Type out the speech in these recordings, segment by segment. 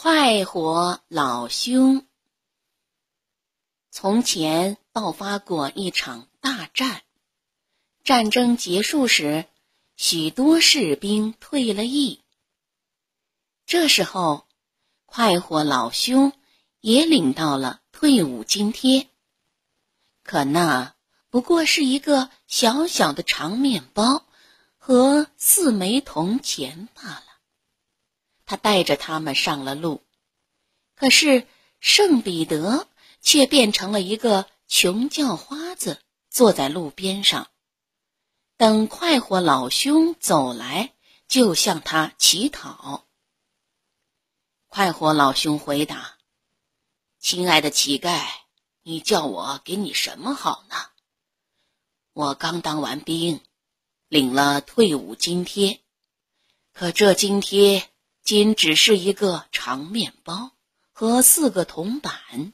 快活老兄。从前爆发过一场大战，战争结束时，许多士兵退了役。这时候，快活老兄也领到了退伍津贴，可那不过是一个小小的长面包和四枚铜钱罢了。他带着他们上了路，可是圣彼得却变成了一个穷叫花子，坐在路边上，等快活老兄走来，就向他乞讨。快活老兄回答：“亲爱的乞丐，你叫我给你什么好呢？我刚当完兵，领了退伍津贴，可这津贴……”仅只是一个长面包和四个铜板，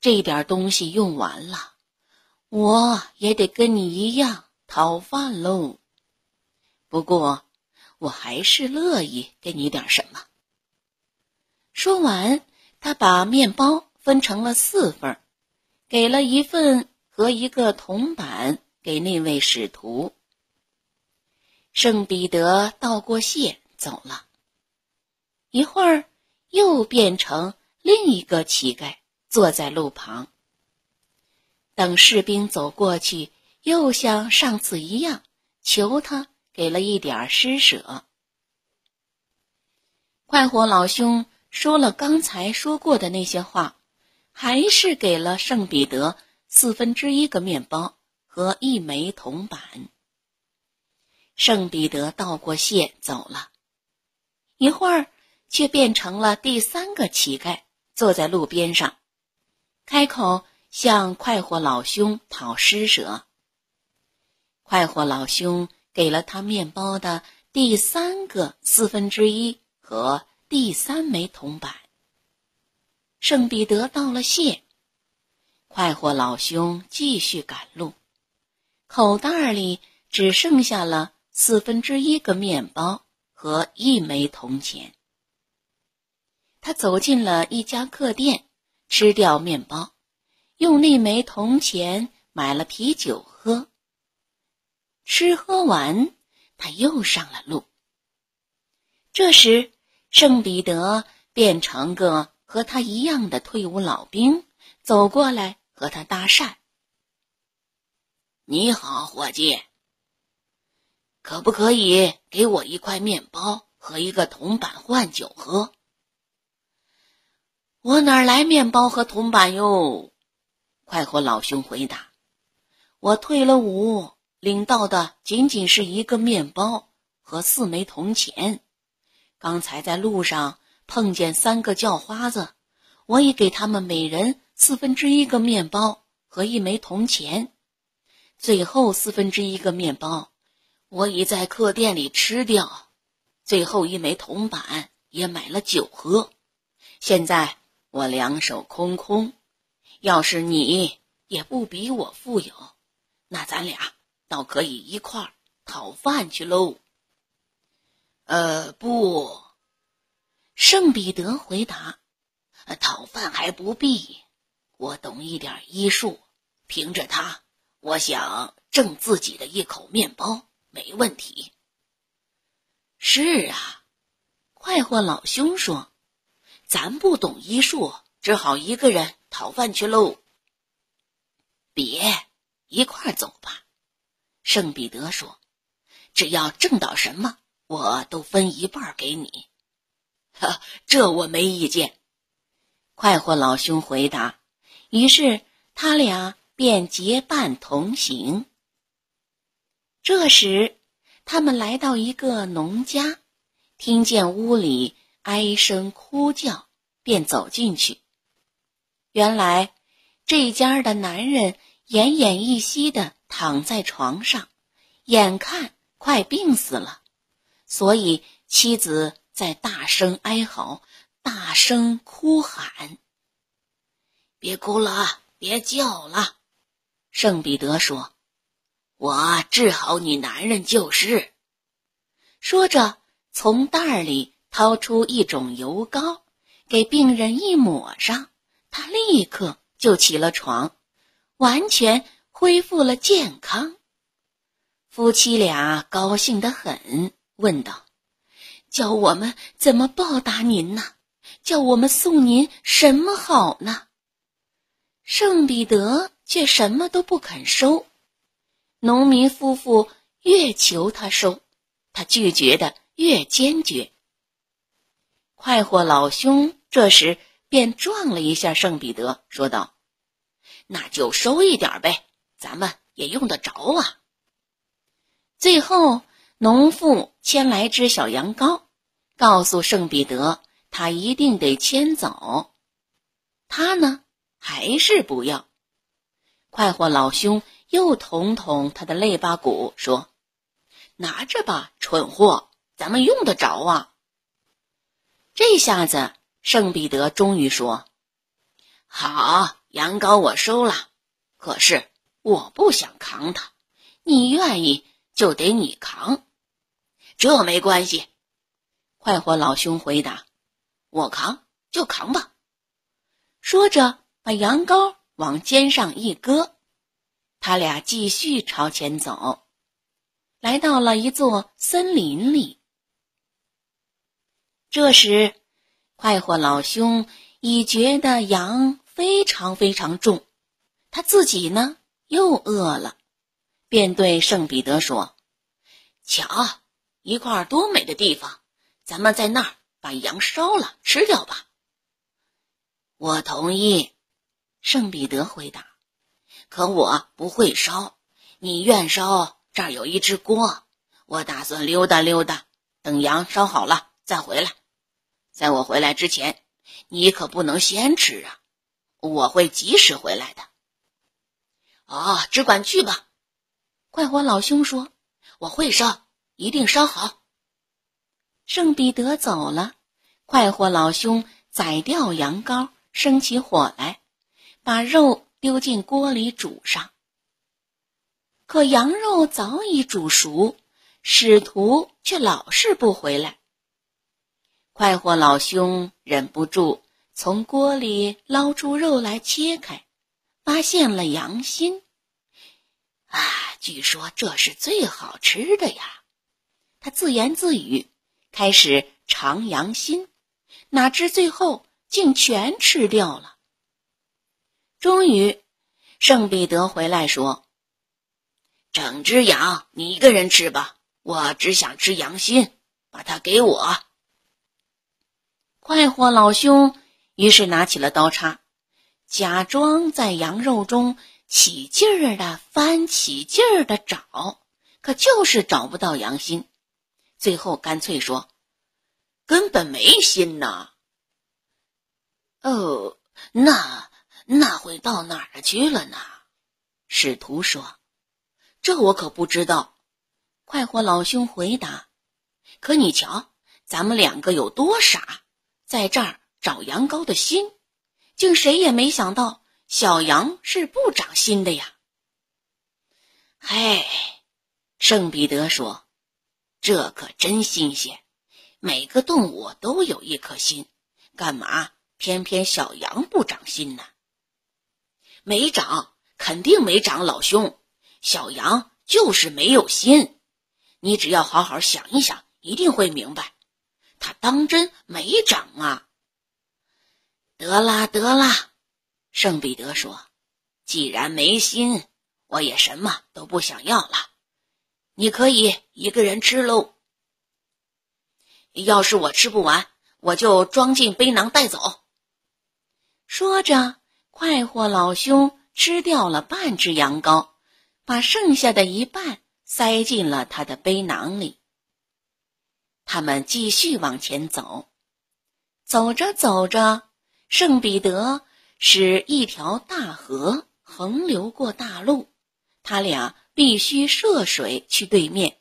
这点东西用完了，我也得跟你一样讨饭喽。不过，我还是乐意给你点什么。说完，他把面包分成了四份，给了一份和一个铜板给那位使徒。圣彼得道过谢，走了。一会儿，又变成另一个乞丐，坐在路旁。等士兵走过去，又像上次一样，求他给了一点施舍。快活老兄说了刚才说过的那些话，还是给了圣彼得四分之一个面包和一枚铜板。圣彼得道过谢，走了。一会儿。却变成了第三个乞丐，坐在路边上，开口向快活老兄讨施舍。快活老兄给了他面包的第三个四分之一和第三枚铜板。圣彼得道了谢，快活老兄继续赶路，口袋里只剩下了四分之一个面包和一枚铜钱。他走进了一家客店，吃掉面包，用那枚铜钱买了啤酒喝。吃喝完，他又上了路。这时，圣彼得变成个和他一样的退伍老兵，走过来和他搭讪：“你好，伙计，可不可以给我一块面包和一个铜板换酒喝？”我哪来面包和铜板哟？快活老兄回答：“我退了伍，领到的仅仅是一个面包和四枚铜钱。刚才在路上碰见三个叫花子，我已给他们每人四分之一个面包和一枚铜钱。最后四分之一个面包，我已在客店里吃掉；最后一枚铜板也买了酒喝。现在。”我两手空空，要是你也不比我富有，那咱俩倒可以一块儿讨饭去喽。呃，不，圣彼得回答：“讨饭还不必，我懂一点医术，凭着它，我想挣自己的一口面包没问题。”是啊，快活老兄说。咱不懂医术，只好一个人讨饭去喽。别，一块儿走吧。圣彼得说：“只要挣到什么，我都分一半给你。”哈，这我没意见。快活老兄回答。于是他俩便结伴同行。这时，他们来到一个农家，听见屋里。哀声哭叫，便走进去。原来这家的男人奄奄一息的躺在床上，眼看快病死了，所以妻子在大声哀嚎，大声哭喊：“别哭了，别叫了。”圣彼得说：“我治好你男人就是。”说着，从袋里。掏出一种油膏，给病人一抹上，他立刻就起了床，完全恢复了健康。夫妻俩高兴得很，问道：“叫我们怎么报答您呢？叫我们送您什么好呢？”圣彼得却什么都不肯收。农民夫妇越求他收，他拒绝的越坚决。快活老兄这时便撞了一下圣彼得，说道：“那就收一点呗，咱们也用得着啊。”最后，农妇牵来只小羊羔，告诉圣彼得，他一定得牵走。他呢，还是不要。快活老兄又捅捅他的肋巴骨，说：“拿着吧，蠢货，咱们用得着啊。”这下子，圣彼得终于说：“好，羊羔我收了，可是我不想扛它。你愿意就得你扛，这没关系。”快活老兄回答：“我扛就扛吧。”说着，把羊羔往肩上一搁，他俩继续朝前走，来到了一座森林里。这时，快活老兄已觉得羊非常非常重，他自己呢又饿了，便对圣彼得说：“瞧，一块多美的地方，咱们在那儿把羊烧了吃掉吧。”我同意，圣彼得回答：“可我不会烧，你愿烧？这儿有一只锅，我打算溜达溜达，等羊烧好了再回来。”在我回来之前，你可不能先吃啊！我会及时回来的。哦，只管去吧。快活老兄说：“我会烧，一定烧好。”圣彼得走了，快活老兄宰掉羊羔，生起火来，把肉丢进锅里煮上。可羊肉早已煮熟，使徒却老是不回来。快活老兄忍不住从锅里捞出肉来切开，发现了羊心。啊，据说这是最好吃的呀！他自言自语，开始尝羊心，哪知最后竟全吃掉了。终于，圣彼得回来说：“整只羊你一个人吃吧，我只想吃羊心，把它给我。”快活老兄于是拿起了刀叉，假装在羊肉中起劲儿的翻，起劲儿的找，可就是找不到羊心。最后干脆说：“根本没心呐。”哦，那那会到哪儿去了呢？使徒说：“这我可不知道。”快活老兄回答：“可你瞧，咱们两个有多傻！”在这儿找羊羔的心，竟谁也没想到小羊是不长心的呀！嘿，圣彼得说：“这可真新鲜，每个动物都有一颗心，干嘛偏偏小羊不长心呢？”没长，肯定没长，老兄，小羊就是没有心。你只要好好想一想，一定会明白。他当真没长啊！得啦得啦，圣彼得说：“既然没心，我也什么都不想要了。你可以一个人吃喽。要是我吃不完，我就装进背囊带走。”说着，快活老兄吃掉了半只羊羔，把剩下的一半塞进了他的背囊里。他们继续往前走，走着走着，圣彼得使一条大河横流过大路，他俩必须涉水去对面。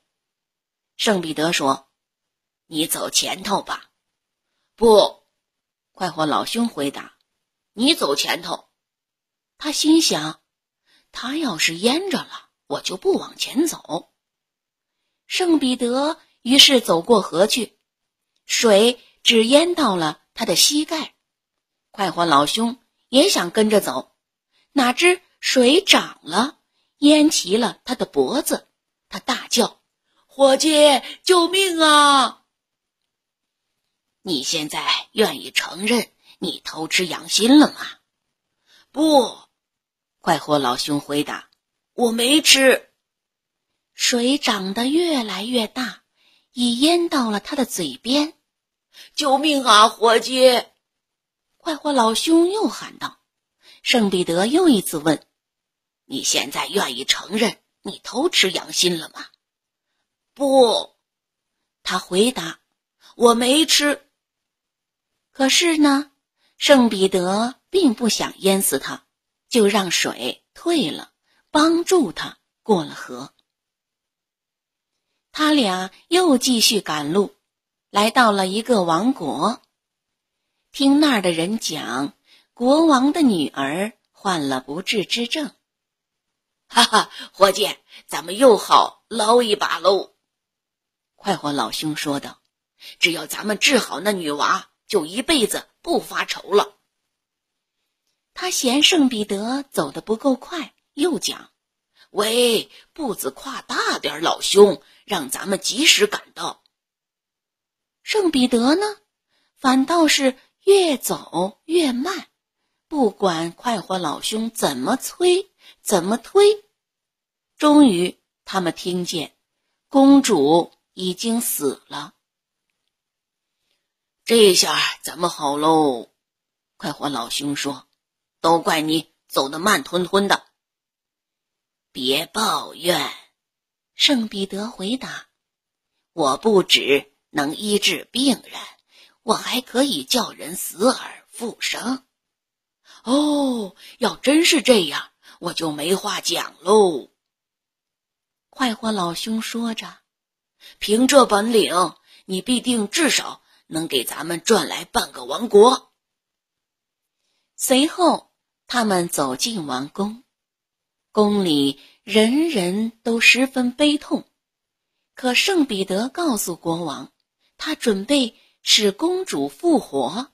圣彼得说：“你走前头吧。”“不。”快活老兄回答，“你走前头。”他心想：“他要是淹着了，我就不往前走。”圣彼得。于是走过河去，水只淹到了他的膝盖。快活老兄也想跟着走，哪知水涨了，淹齐了他的脖子。他大叫：“伙计，救命啊！”你现在愿意承认你偷吃羊心了吗？不，快活老兄回答：“我没吃。”水涨得越来越大，已淹到了他的嘴边。救命啊，伙计！快活老兄又喊道。圣彼得又一次问：“你现在愿意承认你偷吃羊心了吗？”不，他回答：“我没吃。”可是呢，圣彼得并不想淹死他，就让水退了，帮助他过了河。他俩又继续赶路，来到了一个王国。听那儿的人讲，国王的女儿患了不治之症。哈哈，伙计，咱们又好捞一把喽！快活老兄说道：“只要咱们治好那女娃。”就一辈子不发愁了。他嫌圣彼得走得不够快，又讲：“喂，步子跨大点，老兄，让咱们及时赶到。”圣彼得呢，反倒是越走越慢，不管快活老兄怎么催，怎么推。终于，他们听见公主已经死了。这下咱们好喽，快活老兄说：“都怪你走得慢吞吞的。”别抱怨，圣彼得回答：“我不只能医治病人，我还可以叫人死而复生。”哦，要真是这样，我就没话讲喽。快活老兄说着：“凭这本领，你必定至少。”能给咱们赚来半个王国。随后，他们走进王宫，宫里人人都十分悲痛。可圣彼得告诉国王，他准备使公主复活。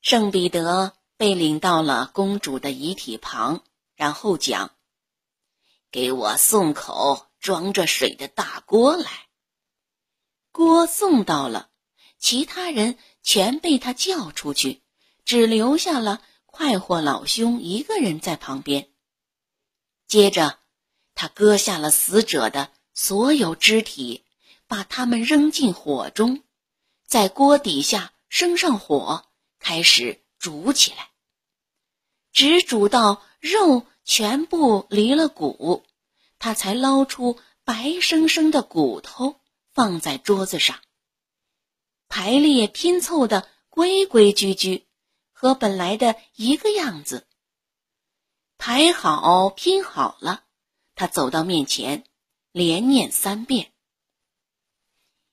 圣彼得被领到了公主的遗体旁，然后讲：“给我送口装着水的大锅来。”锅送到了。其他人全被他叫出去，只留下了快活老兄一个人在旁边。接着，他割下了死者的所有肢体，把他们扔进火中，在锅底下生上火，开始煮起来。只煮到肉全部离了骨，他才捞出白生生的骨头，放在桌子上。排列拼凑的规规矩矩，和本来的一个样子。排好拼好了，他走到面前，连念三遍：“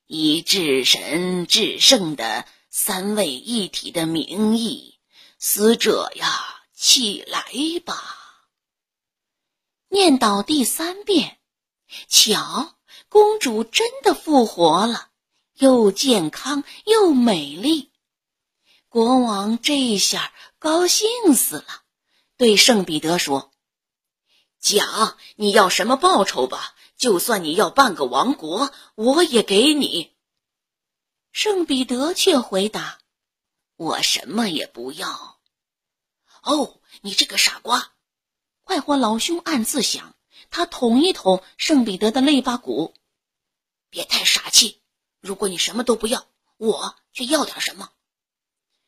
以至神至圣的三位一体的名义，死者呀，起来吧！”念到第三遍，瞧，公主真的复活了。又健康又美丽，国王这下高兴死了，对圣彼得说：“讲你要什么报酬吧，就算你要半个王国，我也给你。”圣彼得却回答：“我什么也不要。”哦，你这个傻瓜！快活老兄暗自想，他捅一捅圣彼得的肋巴骨，别太傻气。如果你什么都不要，我却要点什么。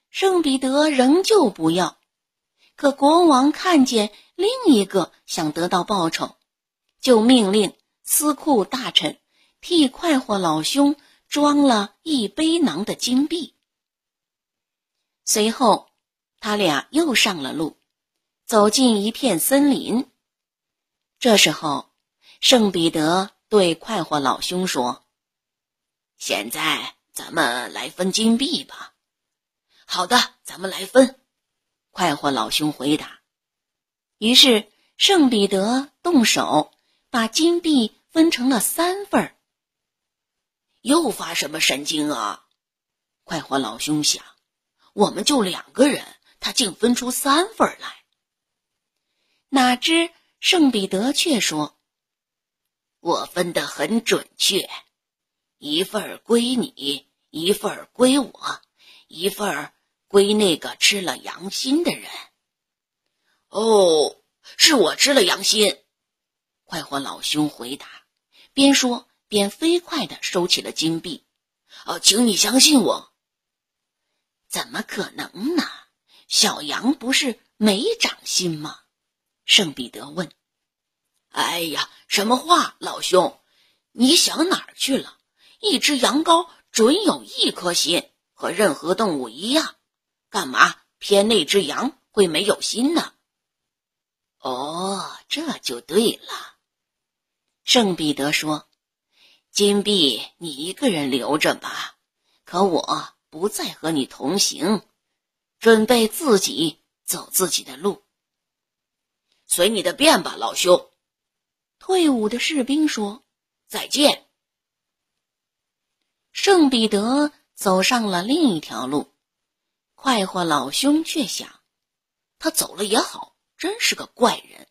圣彼得仍旧不要，可国王看见另一个想得到报酬，就命令司库大臣替快活老兄装了一背囊的金币。随后，他俩又上了路，走进一片森林。这时候，圣彼得对快活老兄说。现在咱们来分金币吧。好的，咱们来分。快活老兄回答。于是圣彼得动手，把金币分成了三份儿。又发什么神经啊？快活老兄想，我们就两个人，他竟分出三份来。哪知圣彼得却说：“我分得很准确，一份归你，一份归我，一份归那个吃了羊心的人。”哦，是我吃了羊心。快活老兄回答，边说边飞快的收起了金币。哦，请你相信我。怎么可能呢？小羊不是没长心吗？圣彼得问：“哎呀，什么话，老兄？你想哪儿去了？一只羊羔准有一颗心，和任何动物一样。干嘛偏那只羊会没有心呢？”哦，这就对了。圣彼得说：“金币你一个人留着吧，可我不再和你同行，准备自己走自己的路。”随你的便吧，老兄。退伍的士兵说：“再见。”圣彼得走上了另一条路，快活老兄却想：他走了也好，真是个怪人。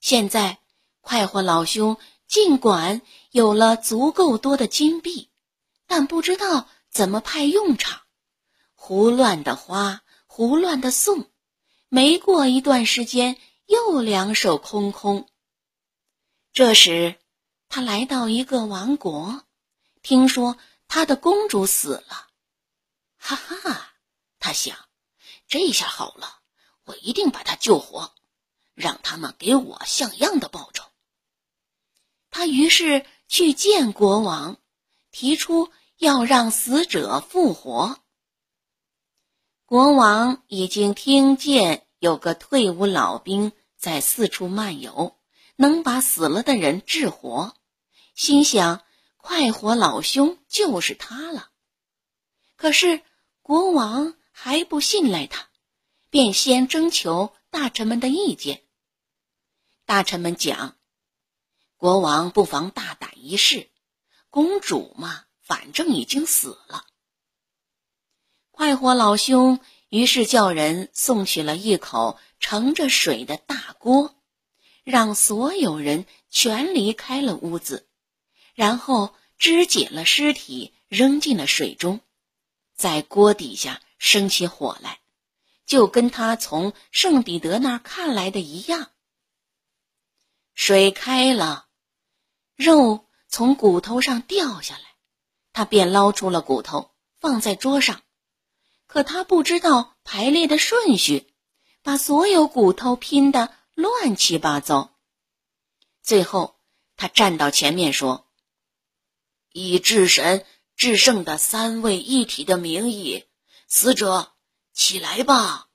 现在，快活老兄尽管有了足够多的金币，但不知道怎么派用场，胡乱的花，胡乱的送，没过一段时间。又两手空空。这时，他来到一个王国，听说他的公主死了。哈哈，他想，这下好了，我一定把他救活，让他们给我像样的报酬。他于是去见国王，提出要让死者复活。国王已经听见。有个退伍老兵在四处漫游，能把死了的人治活，心想快活老兄就是他了。可是国王还不信赖他，便先征求大臣们的意见。大臣们讲，国王不妨大胆一试，公主嘛，反正已经死了。快活老兄。于是叫人送去了一口盛着水的大锅，让所有人全离开了屋子，然后肢解了尸体，扔进了水中，在锅底下生起火来，就跟他从圣彼得那儿看来的一样。水开了，肉从骨头上掉下来，他便捞出了骨头，放在桌上。可他不知道排列的顺序，把所有骨头拼得乱七八糟。最后，他站到前面说：“以至神至圣的三位一体的名义，死者起来吧。”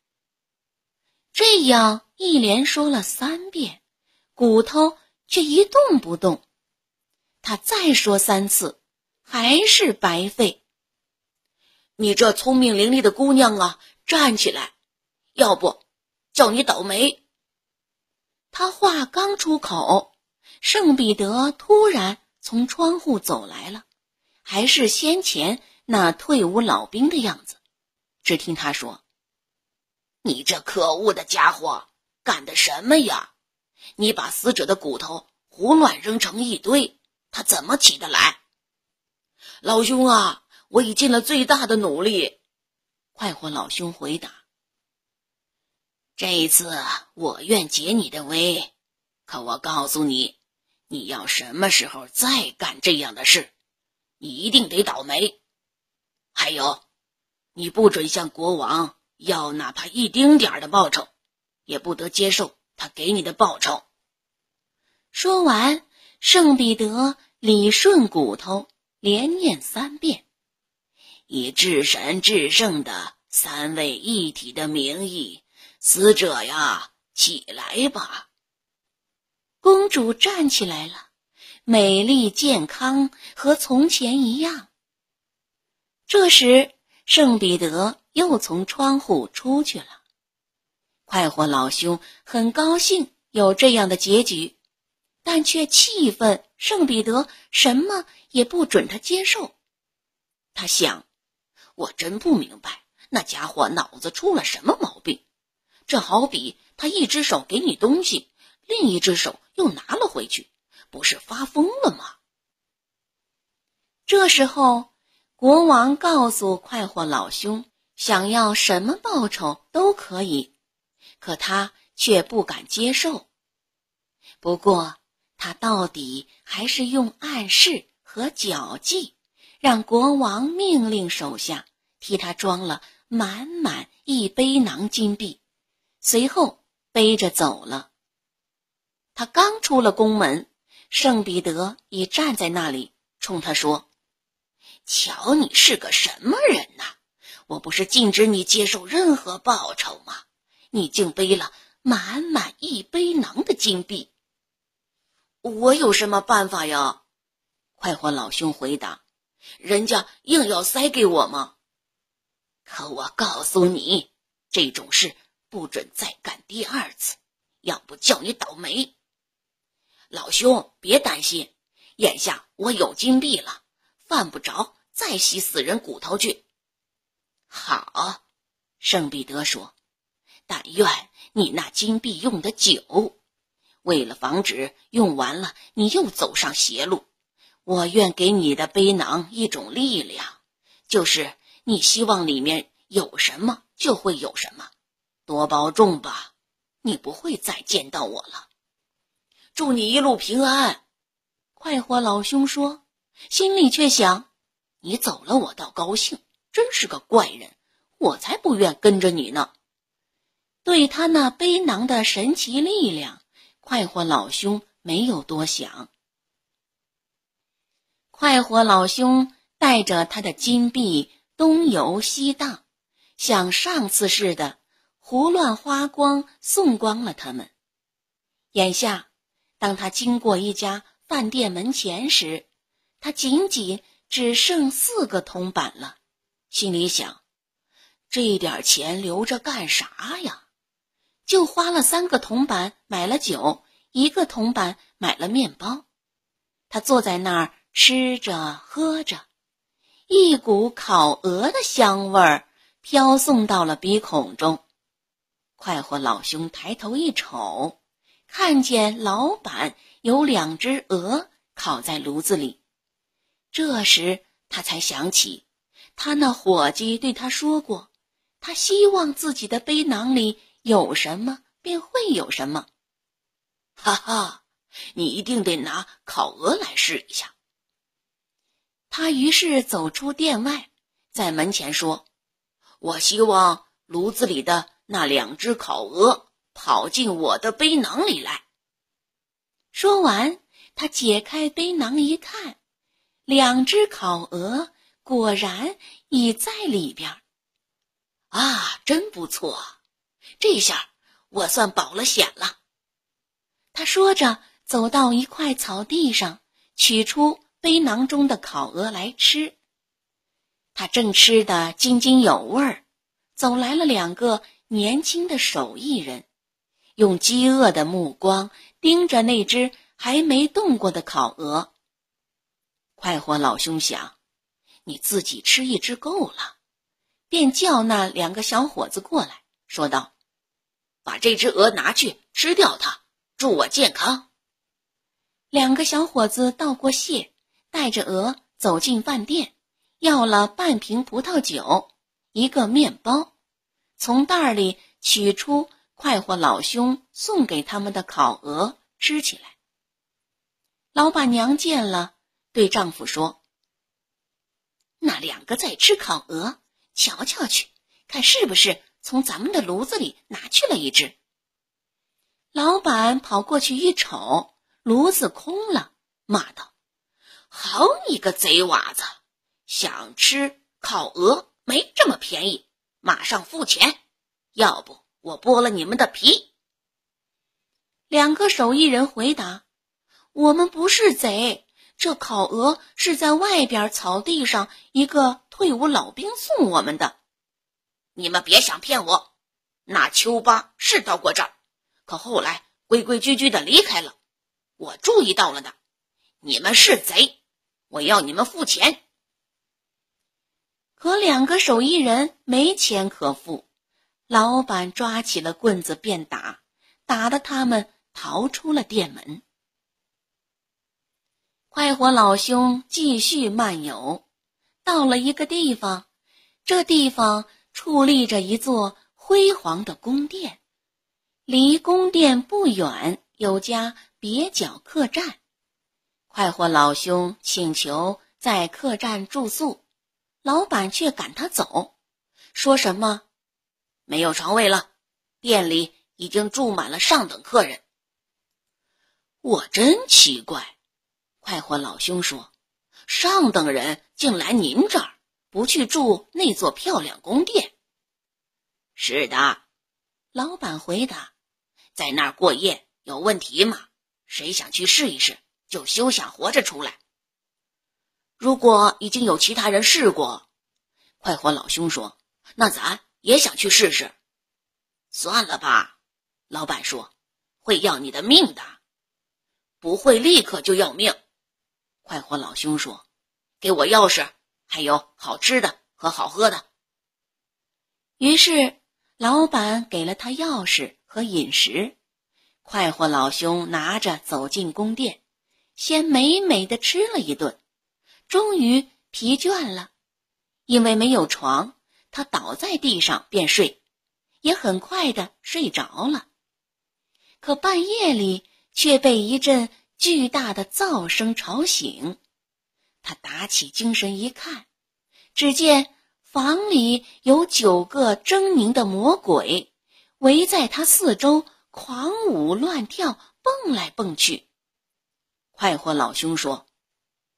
这样一连说了三遍，骨头却一动不动。他再说三次，还是白费。你这聪明伶俐的姑娘啊，站起来！要不，叫你倒霉。他话刚出口，圣彼得突然从窗户走来了，还是先前那退伍老兵的样子。只听他说：“你这可恶的家伙，干的什么呀？你把死者的骨头胡乱扔成一堆，他怎么起得来？老兄啊！”我已尽了最大的努力，快活老兄回答：“这一次我愿解你的围，可我告诉你，你要什么时候再干这样的事，你一定得倒霉。还有，你不准向国王要哪怕一丁点的报酬，也不得接受他给你的报酬。”说完，圣彼得理顺骨头，连念三遍。以至神至圣的三位一体的名义，死者呀，起来吧！公主站起来了，美丽健康，和从前一样。这时，圣彼得又从窗户出去了。快活老兄很高兴有这样的结局，但却气愤圣彼得什么也不准他接受。他想。我真不明白，那家伙脑子出了什么毛病？这好比他一只手给你东西，另一只手又拿了回去，不是发疯了吗？这时候，国王告诉快活老兄，想要什么报酬都可以，可他却不敢接受。不过，他到底还是用暗示和狡计，让国王命令手下替他装了满满一背囊金币，随后背着走了。他刚出了宫门，圣彼得已站在那里，冲他说：“瞧你是个什么人呐！我不是禁止你接受任何报酬吗？你竟背了满满一背囊的金币！”我有什么办法呀？快活老兄回答：“人家硬要塞给我吗？可我告诉你，这种事不准再干第二次，要不叫你倒霉。”老兄别担心，眼下我有金币了，犯不着再洗死人骨头去。好，圣彼得说：“但愿你那金币用的久。”为了防止用完了你又走上邪路，我愿给你的背囊一种力量，就是你希望里面有什么就会有什么。多保重吧，你不会再见到我了。祝你一路平安。快活老兄说，心里却想：你走了我倒高兴，真是个怪人，我才不愿跟着你呢。对他那背囊的神奇力量。快活老兄没有多想，快活老兄带着他的金币东游西荡，像上次似的胡乱花光，送光了他们。眼下，当他经过一家饭店门前时，他仅仅只剩四个铜板了，心里想：这一点钱留着干啥呀？就花了三个铜板买了酒，一个铜板买了面包。他坐在那儿吃着喝着，一股烤鹅的香味儿飘送到了鼻孔中。快活老兄抬头一瞅，看见老板有两只鹅烤在炉子里。这时他才想起，他那伙计对他说过，他希望自己的背囊里。有什么便会有什么，哈哈！你一定得拿烤鹅来试一下。他于是走出店外，在门前说：“我希望炉子里的那两只烤鹅跑进我的背囊里来。”说完，他解开背囊一看，两只烤鹅果然已在里边。啊，真不错！这下我算保了险了。他说着，走到一块草地上，取出背囊中的烤鹅来吃。他正吃得津津有味儿，走来了两个年轻的手艺人，用饥饿的目光盯着那只还没动过的烤鹅。快活老兄想，你自己吃一只够了，便叫那两个小伙子过来说道。把这只鹅拿去吃掉它，祝我健康。两个小伙子道过谢，带着鹅走进饭店，要了半瓶葡萄酒，一个面包，从袋里取出快活老兄送给他们的烤鹅，吃起来。老板娘见了，对丈夫说：“那两个在吃烤鹅，瞧瞧去，看是不是。”从咱们的炉子里拿去了一只。老板跑过去一瞅，炉子空了，骂道：“好你个贼娃子，想吃烤鹅没这么便宜，马上付钱，要不我剥了你们的皮。”两个手艺人回答：“我们不是贼，这烤鹅是在外边草地上一个退伍老兵送我们的。”你们别想骗我，那丘巴是到过这儿，可后来规规矩矩的离开了，我注意到了的。你们是贼，我要你们付钱。可两个手艺人没钱可付，老板抓起了棍子便打，打得他们逃出了店门。快活老兄继续漫游，到了一个地方，这地方矗立着一座辉煌的宫殿，离宫殿不远有家蹩脚客栈。快活老兄请求在客栈住宿，老板却赶他走，说什么没有床位了，店里已经住满了上等客人。我真奇怪。快活老兄说：“上等人竟来您这儿，不去住那座漂亮宫殿。”是的，老板回答：“在那儿过夜有问题吗？谁想去试一试，就休想活着出来。”如果已经有其他人试过，快活老兄说：“那咱也想去试试。”算了吧，老板说：“会要你的命的，不会立刻就要命。”快活老兄说：“给我钥匙，还有好吃的和好喝的。”于是老板给了他钥匙和饮食。快活老兄拿着走进宫殿，先美美的吃了一顿，终于疲倦了，因为没有床，他倒在地上便睡，也很快的睡着了。可半夜里却被一阵。巨大的噪声吵醒他，打起精神一看，只见房里有九个狰狞的魔鬼围在他四周，狂舞乱跳，蹦来蹦去。快活老兄说：“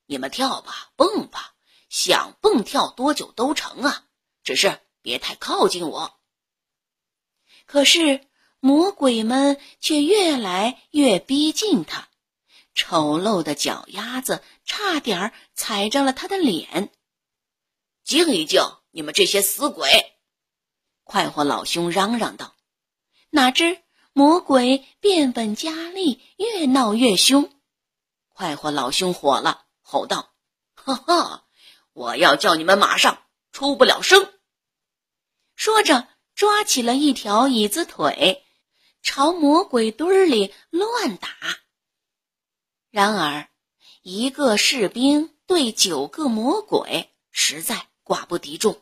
你们跳吧，蹦吧，想蹦跳多久都成啊，只是别太靠近我。”可是魔鬼们却越来越逼近他。丑陋的脚丫子差点踩着了他的脸。静一静，你们这些死鬼！快活老兄嚷嚷道。哪知魔鬼变本加厉，越闹越凶。快活老兄火了，吼道：“哈哈，我要叫你们马上出不了声！”说着，抓起了一条椅子腿，朝魔鬼堆里乱打。然而，一个士兵对九个魔鬼实在寡不敌众。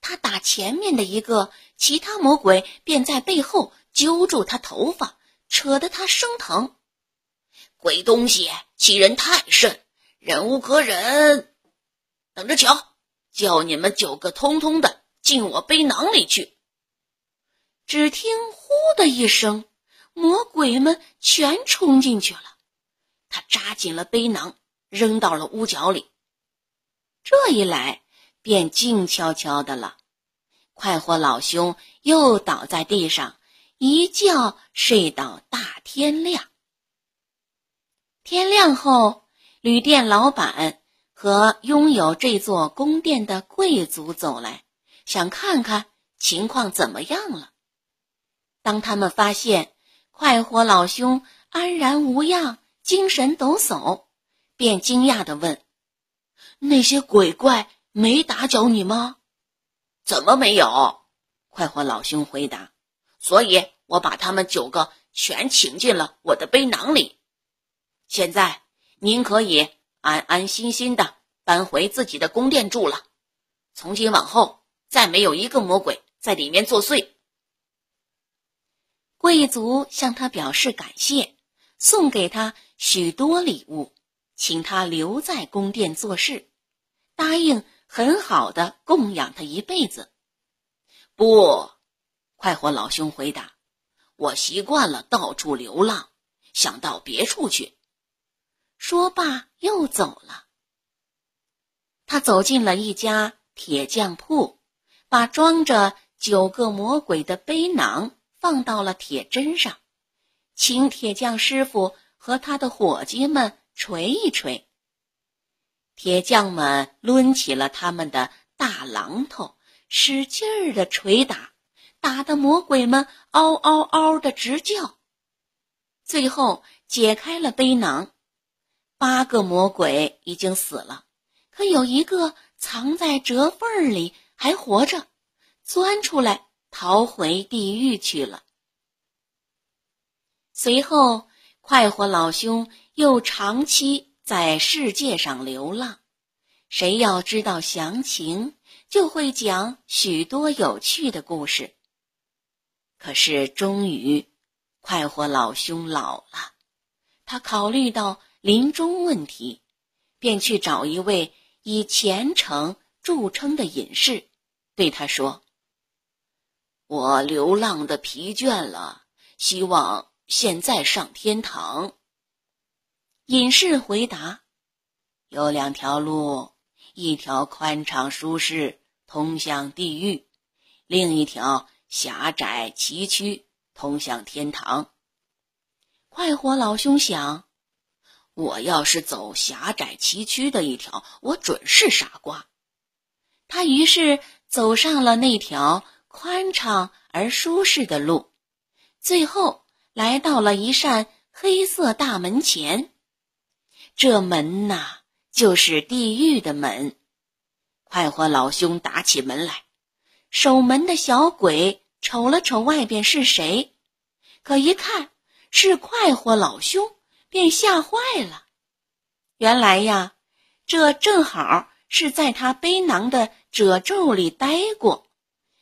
他打前面的一个，其他魔鬼便在背后揪住他头发，扯得他生疼。鬼东西欺人太甚，忍无可忍！等着瞧，叫你们九个通通的进我背囊里去！只听“呼”的一声，魔鬼们全冲进去了。他扎紧了背囊，扔到了屋角里。这一来，便静悄悄的了。快活老兄又倒在地上，一觉睡到大天亮。天亮后，旅店老板和拥有这座宫殿的贵族走来，想看看情况怎么样了。当他们发现快活老兄安然无恙，精神抖擞，便惊讶的问：“那些鬼怪没打搅你吗？”“怎么没有？”快活老兄回答。“所以我把他们九个全请进了我的背囊里。现在您可以安安心心的搬回自己的宫殿住了。从今往后，再没有一个魔鬼在里面作祟。”贵族向他表示感谢。送给他许多礼物，请他留在宫殿做事，答应很好的供养他一辈子。不，快活老兄回答：“我习惯了到处流浪，想到别处去。”说罢又走了。他走进了一家铁匠铺，把装着九个魔鬼的背囊放到了铁砧上。请铁匠师傅和他的伙计们锤一锤。铁匠们抡起了他们的大榔头，使劲儿的捶打，打得魔鬼们嗷嗷嗷的直叫。最后解开了背囊，八个魔鬼已经死了，可有一个藏在折缝里还活着，钻出来逃回地狱去了。随后，快活老兄又长期在世界上流浪。谁要知道详情，就会讲许多有趣的故事。可是，终于，快活老兄老了，他考虑到临终问题，便去找一位以虔诚著称的隐士，对他说：“我流浪的疲倦了，希望现在上天堂。”隐士回答：“有两条路。”一条宽敞舒适，通向地狱；另一条狭窄崎岖，通向天堂。快活老兄想：我要是走狭窄崎岖的一条，我准是傻瓜。他于是走上了那条宽敞而舒适的路，最后来到了一扇黑色大门前。这门呐。就是地狱的门，快活老兄打起门来，守门的小鬼瞅了瞅外边是谁，可一看是快活老兄，便吓坏了。原来呀，这正好是在他背囊的褶皱里待过，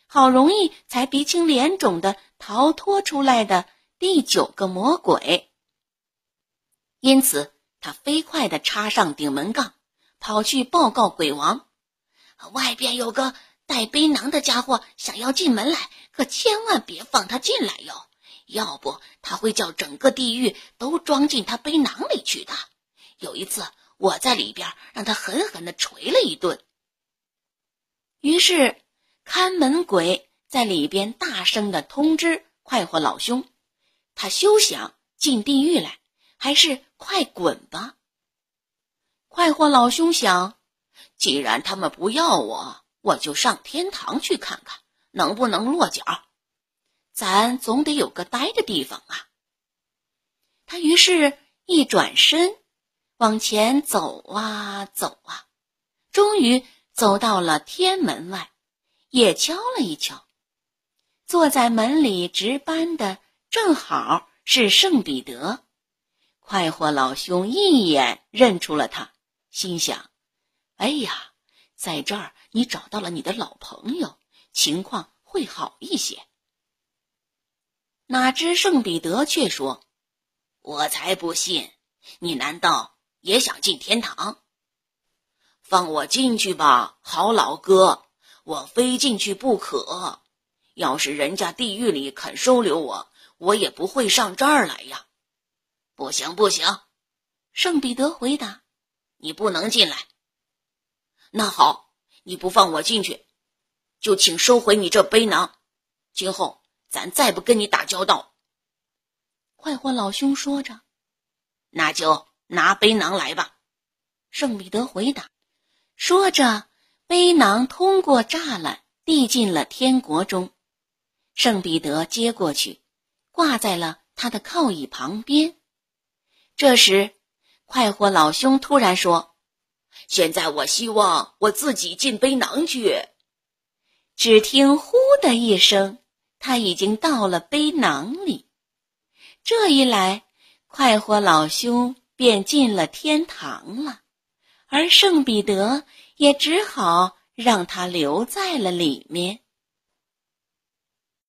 好容易才鼻青脸肿的逃脱出来的第九个魔鬼。因此。他飞快地插上顶门杠，跑去报告鬼王：“外边有个带背囊的家伙想要进门来，可千万别放他进来哟，要不他会叫整个地狱都装进他背囊里去的。有一次我在里边让他狠狠地捶了一顿。”于是看门鬼在里边大声地通知快活老兄：“他休想进地狱来。”还是快滚吧！快活老兄想，既然他们不要我，我就上天堂去看看能不能落脚。咱总得有个待的地方啊！他于是一转身，往前走啊走啊，终于走到了天门外，也敲了一敲。坐在门里值班的正好是圣彼得。快活老兄一眼认出了他，心想：“哎呀，在这儿你找到了你的老朋友，情况会好一些。”哪知圣彼得却说：“我才不信！你难道也想进天堂？放我进去吧，好老哥，我非进去不可。要是人家地狱里肯收留我，我也不会上这儿来呀。”不行，不行！圣彼得回答：“你不能进来。”那好，你不放我进去，就请收回你这背囊。今后咱再不跟你打交道。”快活老兄说着，那就拿背囊来吧。圣彼得回答，说着，背囊通过栅栏递进了天国中。圣彼得接过去，挂在了他的靠椅旁边。这时，快活老兄突然说：“现在我希望我自己进背囊去。”只听“呼”的一声，他已经到了背囊里。这一来，快活老兄便进了天堂了，而圣彼得也只好让他留在了里面。